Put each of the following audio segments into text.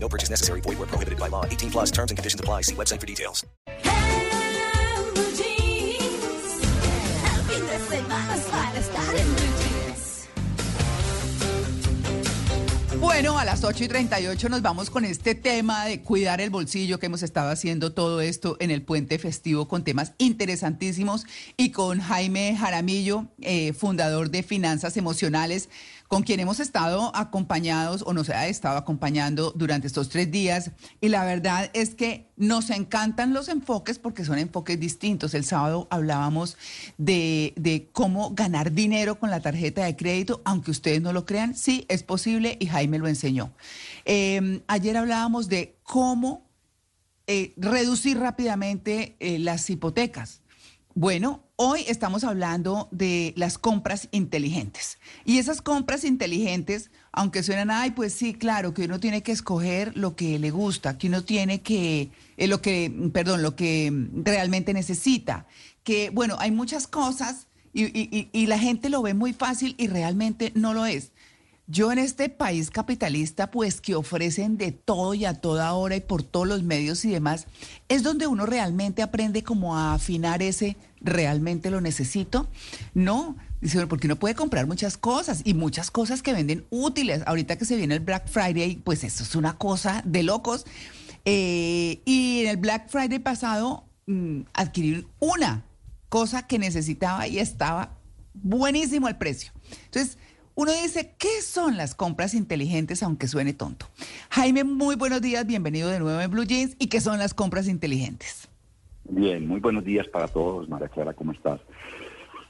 No purchase necessary. Void where prohibited by law. 18 plus terms and conditions apply. See website for details. Bueno, a las 8 y 38 nos vamos con este tema de cuidar el bolsillo que hemos estado haciendo todo esto en el puente festivo con temas interesantísimos y con Jaime Jaramillo, eh, fundador de Finanzas Emocionales con quien hemos estado acompañados o nos ha estado acompañando durante estos tres días. Y la verdad es que nos encantan los enfoques porque son enfoques distintos. El sábado hablábamos de, cómo ganar dinero con la tarjeta de crédito, aunque ustedes no lo crean, sí, es posible y Jaime lo enseñó. Em, ayer hablábamos de cómo eh, reducir rápidamente eh, las hipotecas. Bueno, hoy estamos hablando de las compras inteligentes. Y esas compras inteligentes, aunque suenan, ay, pues sí, claro, que uno tiene que escoger lo que le gusta, que uno tiene que, eh, lo que, perdón, lo que realmente necesita. Que, bueno, hay muchas cosas y, y la gente lo ve muy fácil y realmente no lo es. Yo en este país capitalista, pues que ofrecen de todo y a toda hora y por todos los medios y demás, es donde uno realmente aprende como a afinar ese realmente lo necesito. No, porque uno puede comprar muchas cosas y muchas cosas que venden útiles. Ahorita que se viene el Black Friday, pues eso es una cosa de locos. Eh, y en el Black Friday pasado mm, adquirí una cosa que necesitaba y estaba buenísimo el precio. Entonces, uno dice, ¿qué son las compras inteligentes, aunque suene tonto? Jaime, muy buenos días, bienvenido de nuevo en Blue Jeans. ¿Y qué son las compras inteligentes? Bien, muy buenos días para todos. Mara Clara, ¿cómo estás?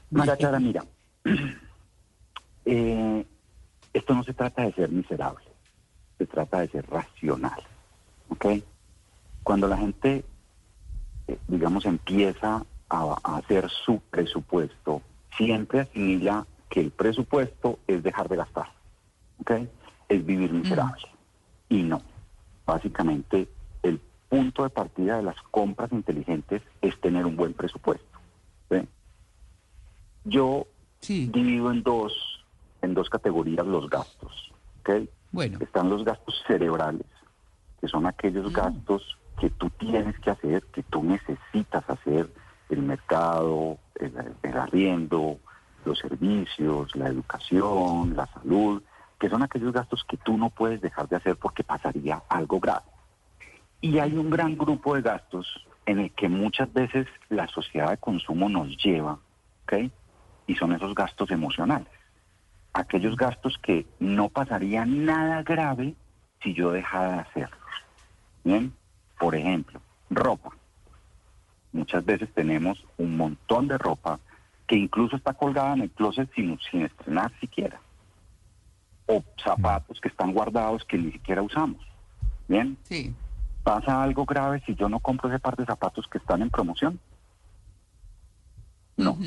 Mara Clara, mira, eh, esto no se trata de ser miserable, se trata de ser racional, ¿ok? Cuando la gente, eh, digamos, empieza a, a hacer su presupuesto, siempre asimila que el presupuesto es dejar de gastar, ¿ok? Es vivir miserable. Y no. Básicamente, el punto de partida de las compras inteligentes es tener un buen presupuesto. Yo divido en dos, en dos categorías los gastos, ¿ok? Bueno. Están los gastos cerebrales, que son aquellos gastos que tú tienes que hacer, que tú necesitas hacer, el mercado, el arriendo, los servicios, la educación, la salud, que son aquellos gastos que tú no puedes dejar de hacer porque pasaría algo grave. Y hay un gran grupo de gastos en el que muchas veces la sociedad de consumo nos lleva, ¿ok? Y son esos gastos emocionales. Aquellos gastos que no pasaría nada grave si yo dejara de hacerlos. Bien, por ejemplo, ropa. Muchas veces tenemos un montón de ropa que incluso está colgada en el closet sin, sin estrenar siquiera. O zapatos que están guardados que ni siquiera usamos. ¿Bien? Sí. ¿Pasa algo grave si yo no compro ese par de zapatos que están en promoción? No.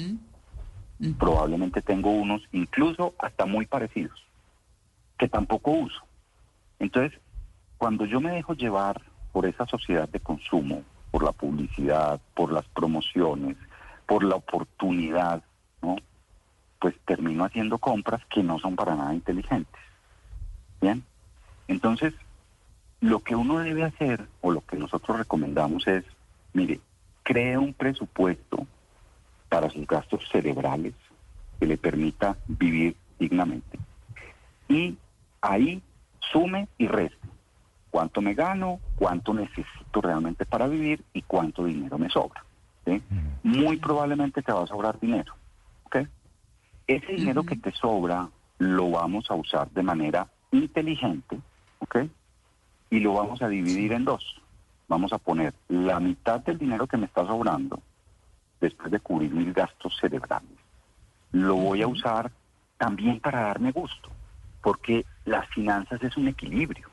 Probablemente tengo unos, incluso hasta muy parecidos, que tampoco uso. Entonces, cuando yo me dejo llevar por esa sociedad de consumo, por la publicidad, por las promociones, por la oportunidad, ¿no? Pues termino haciendo compras que no son para nada inteligentes. Bien, entonces lo que uno debe hacer o lo que nosotros recomendamos es, mire, cree un presupuesto para sus gastos cerebrales que le permita vivir dignamente. Y ahí sume y reste. ¿Cuánto me gano? ¿Cuánto necesito realmente para vivir? ¿Y cuánto dinero me sobra? Muy probablemente te va a sobrar dinero. ¿ok? Ese dinero que te sobra lo vamos a usar de manera inteligente, ¿ok? Y lo vamos a dividir en dos. Vamos a poner la mitad del dinero que me está sobrando, después de cubrir mis gastos cerebrales, lo voy a usar también para darme gusto, porque las finanzas es un equilibrio.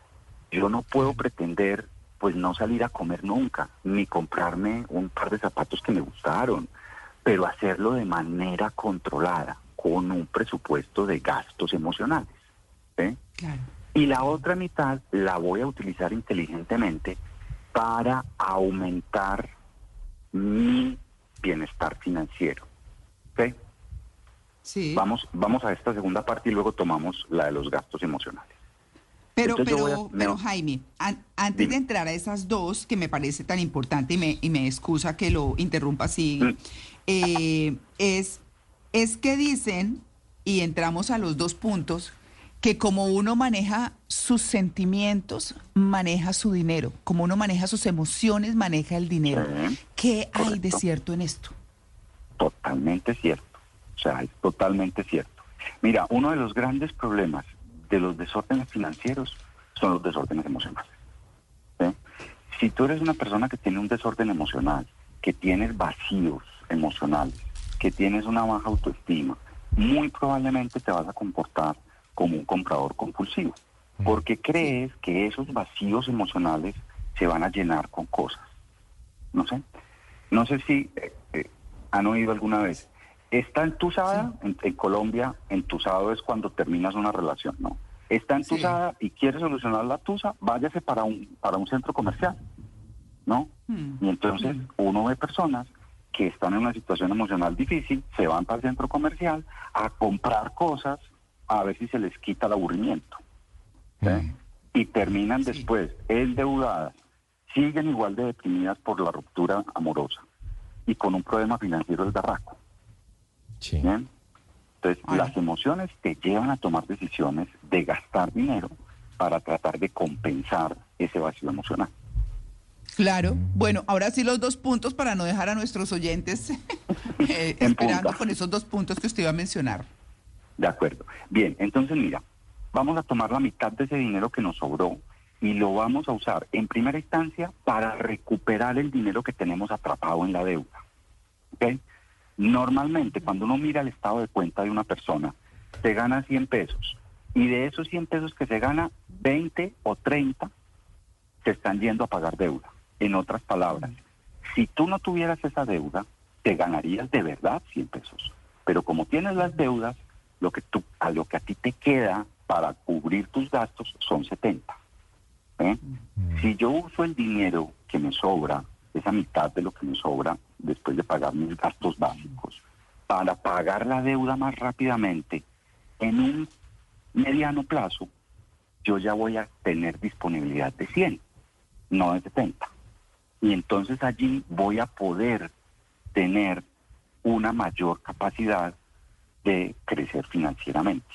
Yo no puedo pretender pues no salir a comer nunca, ni comprarme un par de zapatos que me gustaron, pero hacerlo de manera controlada, con un presupuesto de gastos emocionales. Y la otra mitad la voy a utilizar inteligentemente para aumentar mi bienestar financiero. Sí. Vamos, vamos a esta segunda parte y luego tomamos la de los gastos emocionales. Pero, pero, pero Jaime, antes de entrar a esas dos, que me parece tan importante y me, y me excusa que lo interrumpa así, mm. eh, es, es que dicen, y entramos a los dos puntos, que como uno maneja sus sentimientos, maneja su dinero, como uno maneja sus emociones, maneja el dinero. ¿Qué hay de cierto en esto? Totalmente cierto, o sea, es totalmente cierto. Mira, uno de los grandes problemas de los desórdenes financieros son los desórdenes emocionales. Si tú eres una persona que tiene un desorden emocional, que tienes vacíos emocionales, que tienes una baja autoestima, muy probablemente te vas a comportar como un comprador compulsivo, mm. porque crees que esos vacíos emocionales se van a llenar con cosas. No sé, no sé si eh, eh, han oído alguna vez, está entusada, en, en, Colombia entusado es cuando terminas una relación, ¿no? Está entusada y quiere solucionar la tusa, váyase para un, para un centro comercial, ¿no? Mm. Y entonces mm. uno ve personas que están en una situación emocional difícil, se van para el centro comercial a comprar cosas a ver si se les quita el aburrimiento. Y terminan después endeudadas, siguen igual de deprimidas por la ruptura amorosa y con un problema financiero del barraco. Entonces, las emociones te llevan a tomar decisiones de gastar dinero para tratar de compensar ese vacío emocional. Claro. Bueno, ahora sí los dos puntos para no dejar a nuestros oyentes eh, esperando con esos dos puntos que usted iba a mencionar. De acuerdo. Bien, entonces mira, vamos a tomar la mitad de ese dinero que nos sobró y lo vamos a usar en primera instancia para recuperar el dinero que tenemos atrapado en la deuda. ¿Okay? Normalmente, cuando uno mira el estado de cuenta de una persona, se gana 100 pesos y de esos 100 pesos que se gana, 20 o 30 se están yendo a pagar deuda. En otras palabras, si tú no tuvieras esa deuda, te ganarías de verdad 100 pesos. Pero como tienes las deudas, lo que tú, a lo que a ti te queda para cubrir tus gastos son 70. ¿eh? Si yo uso el dinero que me sobra, esa mitad de lo que me sobra después de pagar mis gastos básicos, para pagar la deuda más rápidamente, en un mediano plazo, yo ya voy a tener disponibilidad de 100, no de 70. Y entonces allí voy a poder tener una mayor capacidad de crecer financieramente.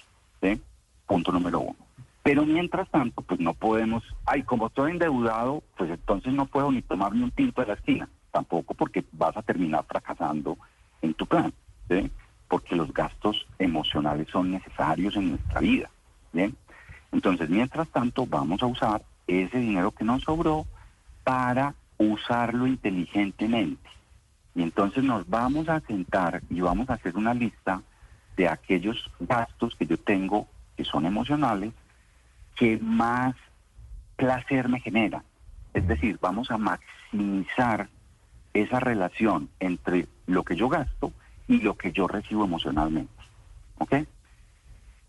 Punto número uno. Pero mientras tanto, pues no podemos, ay, como estoy endeudado, pues entonces no puedo ni tomarme un tinto de la esquina, tampoco porque vas a terminar fracasando en tu plan, porque los gastos emocionales son necesarios en nuestra vida. ¿bien? Entonces, mientras tanto, vamos a usar ese dinero que nos sobró para usarlo inteligentemente. Y entonces nos vamos a sentar y vamos a hacer una lista de aquellos gastos que yo tengo que son emocionales, que más placer me genera. Es decir, vamos a maximizar esa relación entre lo que yo gasto y lo que yo recibo emocionalmente. ¿Ok?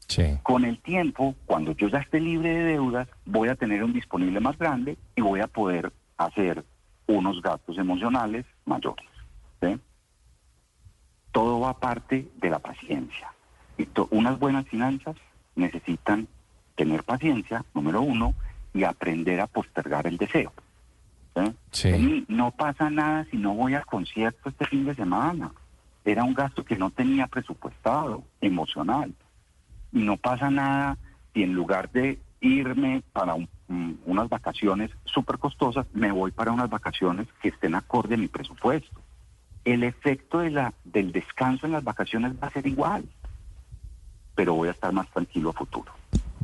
Sí. Con el tiempo, cuando yo ya esté libre de deudas, voy a tener un disponible más grande y voy a poder hacer unos gastos emocionales mayores. ¿sí? todo va parte de la paciencia. Y unas buenas finanzas necesitan tener paciencia, número uno, y aprender a postergar el deseo. no pasa nada si no voy al concierto este fin de semana. Era un gasto que no tenía presupuestado, emocional. Y no pasa nada si en lugar de irme para unas vacaciones súper costosas, me voy para unas vacaciones que estén acorde a mi presupuesto el efecto de la, del descanso en las vacaciones va a ser igual, pero voy a estar más tranquilo a futuro.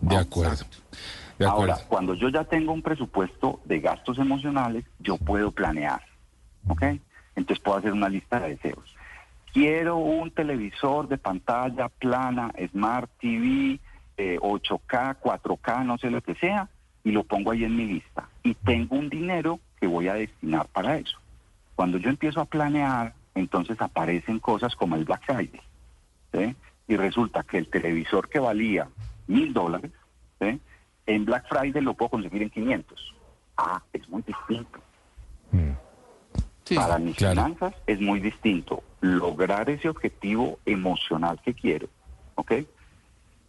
De acuerdo. Ahora, cuando yo ya tengo un presupuesto de gastos emocionales, yo puedo planear, ¿ok? Entonces puedo hacer una lista de deseos. Quiero un televisor de pantalla plana, Smart TV, 8K, eh, 4K, no sé lo que sea, y lo pongo ahí en mi lista. Y tengo un dinero que voy a destinar para eso. Cuando yo empiezo a planear, entonces aparecen cosas como el Black Friday. ¿sí? Y resulta que el televisor que valía mil dólares, ¿sí? en Black Friday lo puedo conseguir en 500. Ah, es muy distinto. Sí. Para mis claro. finanzas es muy distinto lograr ese objetivo emocional que quiero, ¿ok?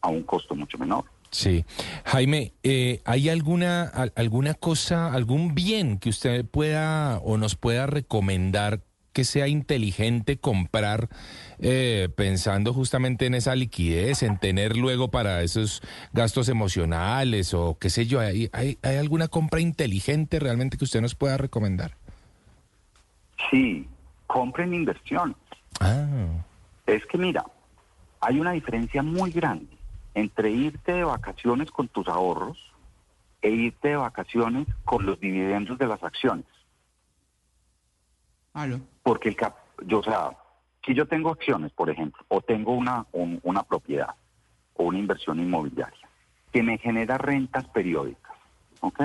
A un costo mucho menor. Sí. Jaime, eh, ¿hay alguna, al- alguna cosa, algún bien que usted pueda o nos pueda recomendar que sea inteligente comprar eh, pensando justamente en esa liquidez, en tener luego para esos gastos emocionales o qué sé yo? ¿Hay, hay, hay alguna compra inteligente realmente que usted nos pueda recomendar? Sí, compren inversión. Ah, Es que mira, hay una diferencia muy grande entre irte de vacaciones con tus ahorros e irte de vacaciones con los dividendos de las acciones. Claro. Porque el cap, yo, o sea, si yo tengo acciones, por ejemplo, o tengo una, un- una propiedad o una inversión inmobiliaria que me genera rentas periódicas, ¿ok?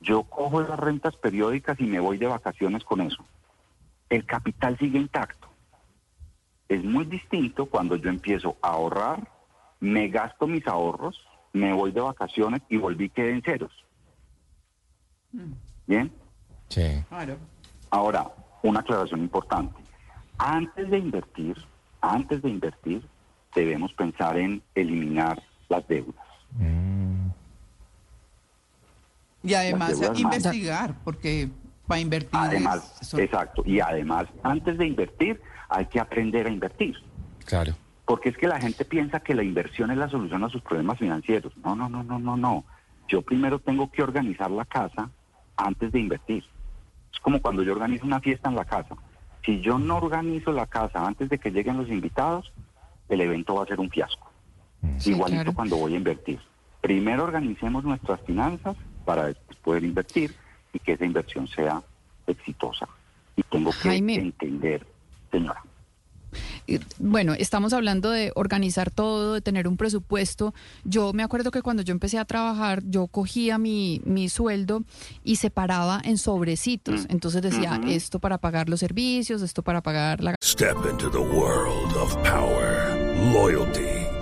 Yo cojo esas rentas periódicas y me voy de vacaciones con eso. El capital sigue intacto. Es muy distinto cuando yo empiezo a ahorrar, me gasto mis ahorros, me voy de vacaciones y volví quedé en ceros. ¿Bien? sí. Claro. Ahora, una aclaración importante. Antes de invertir, antes de invertir, debemos pensar en eliminar las deudas. Y además deudas malas. investigar, porque para invertir Además, es- exacto. Y además, antes de invertir, hay que aprender a invertir. Claro. Porque es que la gente piensa que la inversión es la solución a sus problemas financieros. No, no, no, no, no, no. Yo primero tengo que organizar la casa antes de invertir. Es como cuando yo organizo una fiesta en la casa. Si yo no organizo la casa antes de que lleguen los invitados, el evento va a ser un fiasco. Sí, Igualito claro. cuando voy a invertir. Primero organicemos nuestras finanzas para después poder invertir y que esa inversión sea exitosa. Y tengo que Jaime. entender, señora. Eh, Bueno, estamos hablando de organizar todo, de tener un presupuesto. Yo me acuerdo que cuando yo empecé a trabajar, yo cogía mi, mi sueldo y separaba en sobrecitos. Mm. Entonces decía, esto para pagar los servicios, esto para pagar la Step into the world of power, loyalty,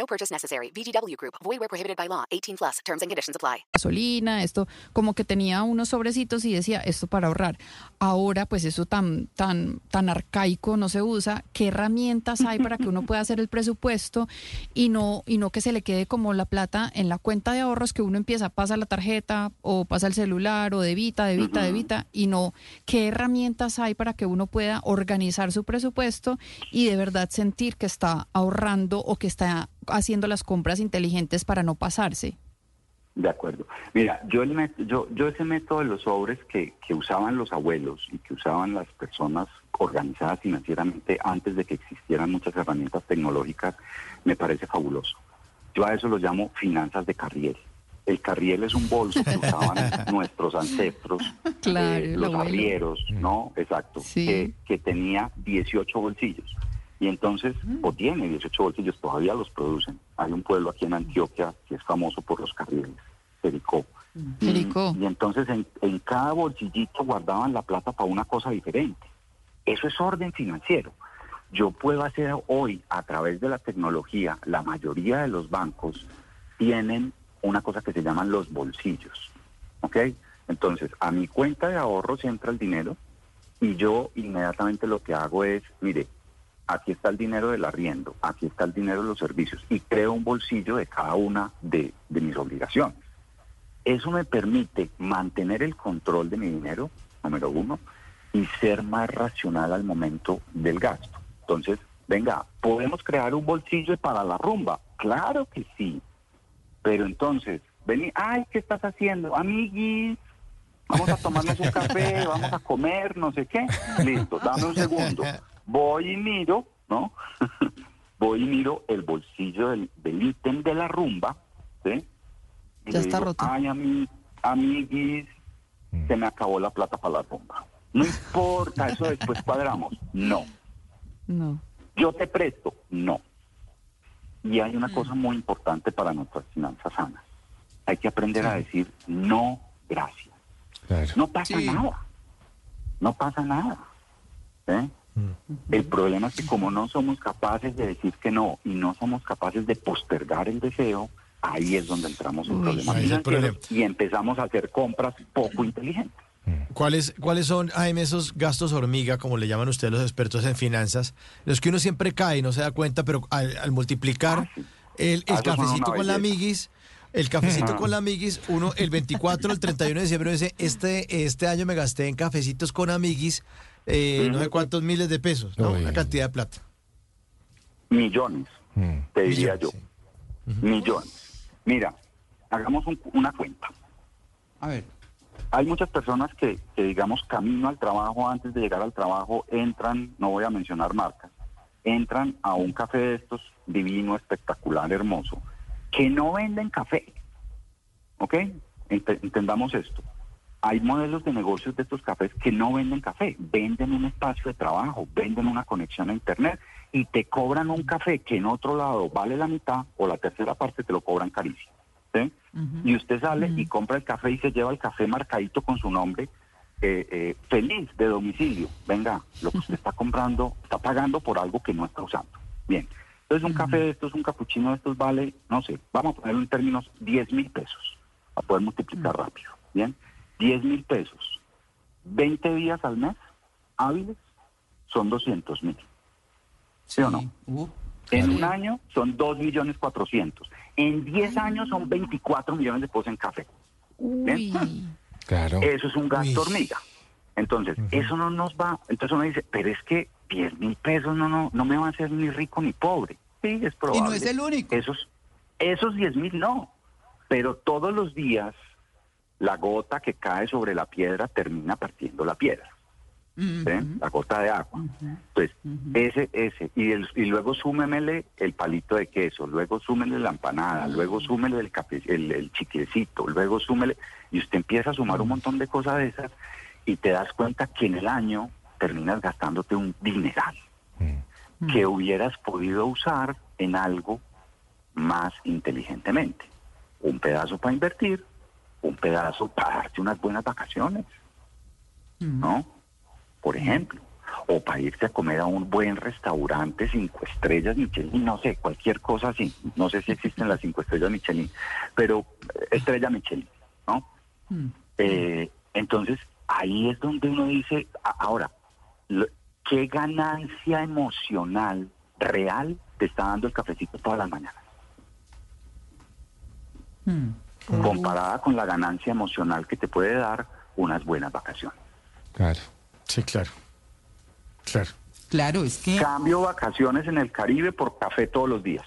No purchase necessary. VGW Group. Void where prohibited by law. 18 plus. Terms and conditions apply. gasolina, esto, como que tenía unos sobrecitos y decía esto para ahorrar. Ahora, pues eso tan, tan, tan arcaico no se usa. ¿Qué herramientas hay para que uno pueda hacer el presupuesto y no, y no que se le quede como la plata en la cuenta de ahorros que uno empieza, pasa la tarjeta o pasa el celular o debita, debita, debita y no, qué herramientas hay para que uno pueda organizar su presupuesto y de verdad sentir que está ahorrando o que está haciendo las compras inteligentes para no pasarse? De acuerdo. Mira, yo, el met- yo, yo ese método de los sobres que, que usaban los abuelos y que usaban las personas organizadas financieramente antes de que existieran muchas herramientas tecnológicas, me parece fabuloso. Yo a eso lo llamo finanzas de carriel. El carriel es un bolso que usaban nuestros ancestros, Claro, eh, los abuelo. arrieros, ¿no? Exacto. Sí. Que, que tenía 18 bolsillos. Y entonces, o tiene 18 bolsillos, todavía los producen. Hay un pueblo aquí en Antioquia que es famoso por los carriles, Jericó. Jericó. Y entonces en, en cada bolsillito guardaban la plata para una cosa diferente. Eso es orden financiero. Yo puedo hacer hoy, a través de la tecnología, la mayoría de los bancos tienen una cosa que se llaman los bolsillos. ¿Ok? Entonces, a mi cuenta de ahorros entra el dinero y yo inmediatamente lo que hago es, mire, aquí está el dinero del arriendo, aquí está el dinero de los servicios y creo un bolsillo de cada una de, mis obligaciones. Eso me permite mantener el control de mi dinero, número uno, y ser más racional al momento del gasto. Entonces, venga, ¿podemos crear un bolsillo para la rumba? Claro que sí. Pero entonces, vení, ay, ¿qué estás haciendo? Amiguis, Vamos a tomarnos un café, vamos a comer, no sé qué. Listo, dame un segundo. Voy y miro, ¿no? Voy y miro el bolsillo del, del ítem de la rumba, ¿sí? Y Ya le está digo, roto. Ay, ami- amiguis, se me acabó la plata para la rumba. No importa, eso después cuadramos. No. No. Yo te presto. No. Y hay una cosa muy importante para nuestras finanzas sanas. Hay que aprender a decir no, gracias. Claro. No pasa Sí. nada. No pasa nada. ¿eh? El problema es que como no somos capaces de decir que no y no somos capaces de postergar el deseo, ahí es donde entramos en problemas problema. y empezamos a hacer compras poco inteligentes. ¿Cuáles, ¿Cuáles son, Jaime, esos gastos hormiga, como le llaman ustedes los expertos en finanzas? Los que uno siempre cae y no se da cuenta, pero al, al multiplicar Ah, sí. el, el Ah, cafecito con la amiguis, el cafecito Ah. con la amiguis, uno el 24, el 31 de diciembre dice, este, este año me gasté en cafecitos con amiguis, eh, no sé cuántos miles de pesos, ¿no? Uy. Una cantidad de plata. Millones, Mm. te diría yo. Millones, Millones. Mira, hagamos un- una cuenta. A ver. Hay muchas personas que, que, digamos, camino al trabajo, antes de llegar al trabajo, entran, no voy a mencionar marcas, entran a un café de estos divino, espectacular, hermoso, que no venden café. ¿Ok? Ent- entendamos esto. Hay modelos de negocios de estos cafés que no venden café, venden un espacio de trabajo, venden una conexión a Internet y te cobran un café que en otro lado vale la mitad o la tercera parte te lo cobran carísimo. ¿sí? Y usted sale y compra el café y se lleva el café marcadito con su nombre, eh, eh, feliz de domicilio. Venga, lo que usted está comprando, está pagando por algo que no está usando. Bien. Entonces un café de estos, un capuchino de estos vale, no sé, vamos a ponerlo en términos 10 mil pesos, a poder multiplicar rápido. Bien, 10 mil pesos. 20 días al mes hábiles son 200 mil. ¿Sí o no? Uh, En un año son 2 millones 400. En 10 años son 24 millones de pesos en café. Uy. Claro. Eso es un gasto Uy. hormiga. Entonces, eso no nos va. Entonces uno dice, pero es que 10 mil pesos no, no, no me va a hacer ni rico ni pobre. Sí, es probable. Y no es el único. Esos, esos 10 mil no. Pero todos los días la gota que cae sobre la piedra termina partiendo la piedra. ¿sí? La gota de agua. Entonces, ese, ese. Y, el- y luego súmemele el palito de queso, luego súmele la empanada, luego súmele el, cape- el, el chiquecito, luego súmele. Y usted empieza a sumar un montón de cosas de esas y te das cuenta que en el año terminas gastándote un dineral que hubieras podido usar en algo más inteligentemente. Un pedazo para invertir, un pedazo para darte unas buenas vacaciones, ¿no? Por ejemplo. O para irse a comer a un buen restaurante cinco estrellas Michelin, no sé, cualquier cosa así. No sé si existen las cinco estrellas Michelin, pero eh, estrella Michelin, ¿no? Eh, entonces, ahí es donde uno dice, ahora, ¿qué ganancia emocional real te está dando el cafecito todas las mañanas? Comparada con la ganancia emocional que te puede dar unas buenas vacaciones. Claro. Sí, claro. Claro. claro, es que. Cambio vacaciones en el Caribe por café todos los días.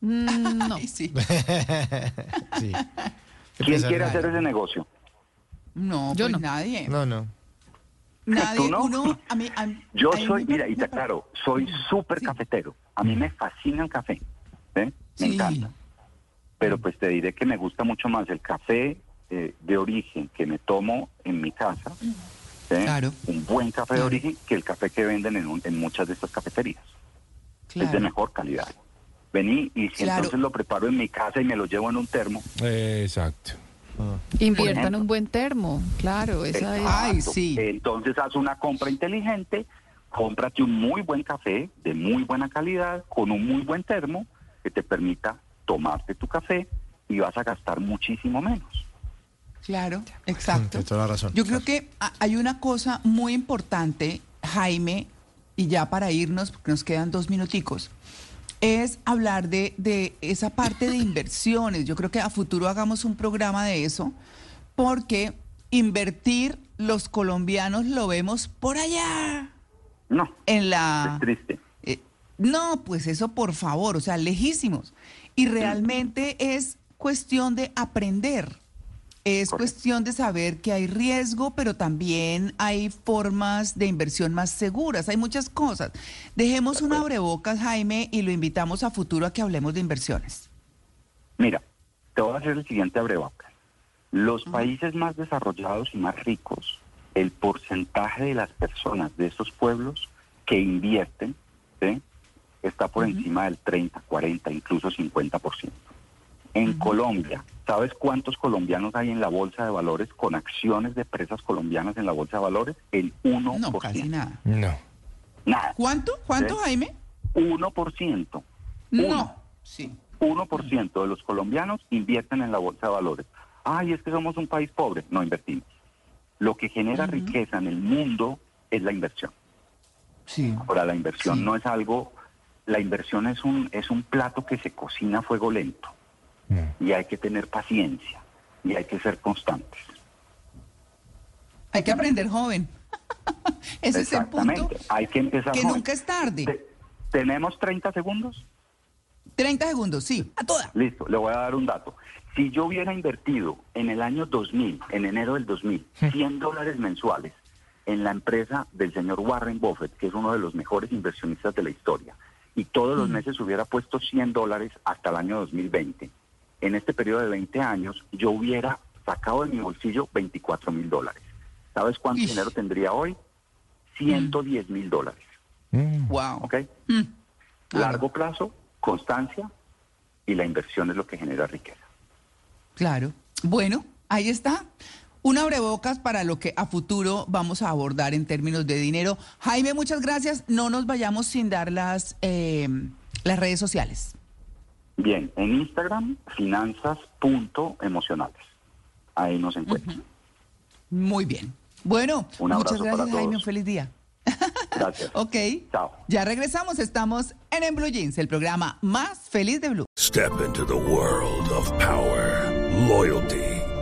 Mm, no. Sí. Sí. ¿Qué ¿Quién quiere hacer ese negocio? No, Yo pues no. nadie. No, no. Nadie. Uno, a mí, a Yo a soy, mira, y te aclaro, soy súper Sí. cafetero. A mí me fascina el café. ¿sí? Me Sí. encanta. Pero pues te diré que me gusta mucho más el café eh, de origen que me tomo en mi casa. ¿sí? Claro. Un buen café de Claro. origen que el café que venden en, un- en muchas de estas cafeterías. Es de mejor calidad. Vení y si Claro. entonces lo preparo en mi casa y me lo llevo en un termo. Exacto. Inviertan ejemplo. un buen termo, claro, esa es. Ay, sí. Entonces haz una compra inteligente, cómprate un muy buen café de muy buena calidad, con un muy buen termo, que te permita tomarte tu café y vas a gastar muchísimo menos. Claro, exacto. Tienes toda la razón. Yo creo que ha- hay una cosa muy importante, Jaime, y ya para irnos, porque nos quedan dos minuticos, es hablar de, de esa parte de inversiones. Yo creo que a futuro hagamos un programa de eso, porque invertir los colombianos lo vemos por allá, No, en la... es triste. No, pues eso por favor, o sea, lejísimos. Y realmente es cuestión de aprender Es cuestión de saber que hay riesgo, pero también hay formas de inversión más seguras. Hay muchas cosas. Dejemos un abrebocas, Jaime, y lo invitamos a futuro a que hablemos de inversiones. Mira, te voy a hacer el siguiente abrebocas. Los países más desarrollados y más ricos, el porcentaje de las personas de esos pueblos que invierten ¿sí? Está por encima del 30, 40, incluso 50%. En Colombia, ¿sabes cuántos colombianos hay en la bolsa de valores con acciones de empresas colombianas en la bolsa de valores? El 1%. No, casi nada. No. Nada. ¿Cuánto? ¿Cuánto. Jaime? 1%. No. Sí. 1% de los colombianos invierten en la bolsa de valores. Ay, es que somos un país pobre. No invertimos. Lo que genera riqueza en el mundo es la inversión. Sí. Ahora, la inversión Sí. no es algo, la inversión es un, es un plato que se cocina a fuego lento y hay que tener paciencia y hay que ser constantes. Hay que aprender joven. Ese es el punto. Exactamente, hay que empezar. Que joven. nunca es tarde. Te- ¿Tenemos 30 segundos? 30 segundos, sí, a toda. Listo, le voy a dar un dato. Si yo hubiera invertido en el año 2000, en enero del 2000, 100 dólares mensuales en la empresa del señor Warren Buffett, que es uno de los mejores inversionistas de la historia, y todos los meses hubiera puesto 100 dólares hasta el año 2020, en este periodo de 20 años yo hubiera sacado de mi bolsillo 24 mil dólares. ¿Sabes cuánto Ish. dinero tendría hoy? 110 mil dólares. Wow. ¿Ok? Mm. Largo plazo, constancia y la inversión es lo que genera riqueza. Claro. Bueno, ahí está. Un abrebocas para lo que a futuro vamos a abordar en términos de dinero. Jaime, muchas gracias. No nos vayamos sin dar las, eh, las redes sociales. Bien, en Instagram, finanzas.emocionales. Ahí nos encuentran. Muy bien. Bueno, muchas gracias, Jaime. Un feliz día. Gracias. Ok. Chao. Ya regresamos. Estamos en En Blue Jeans, el programa más feliz de Blue. Step into the world of power, loyalty,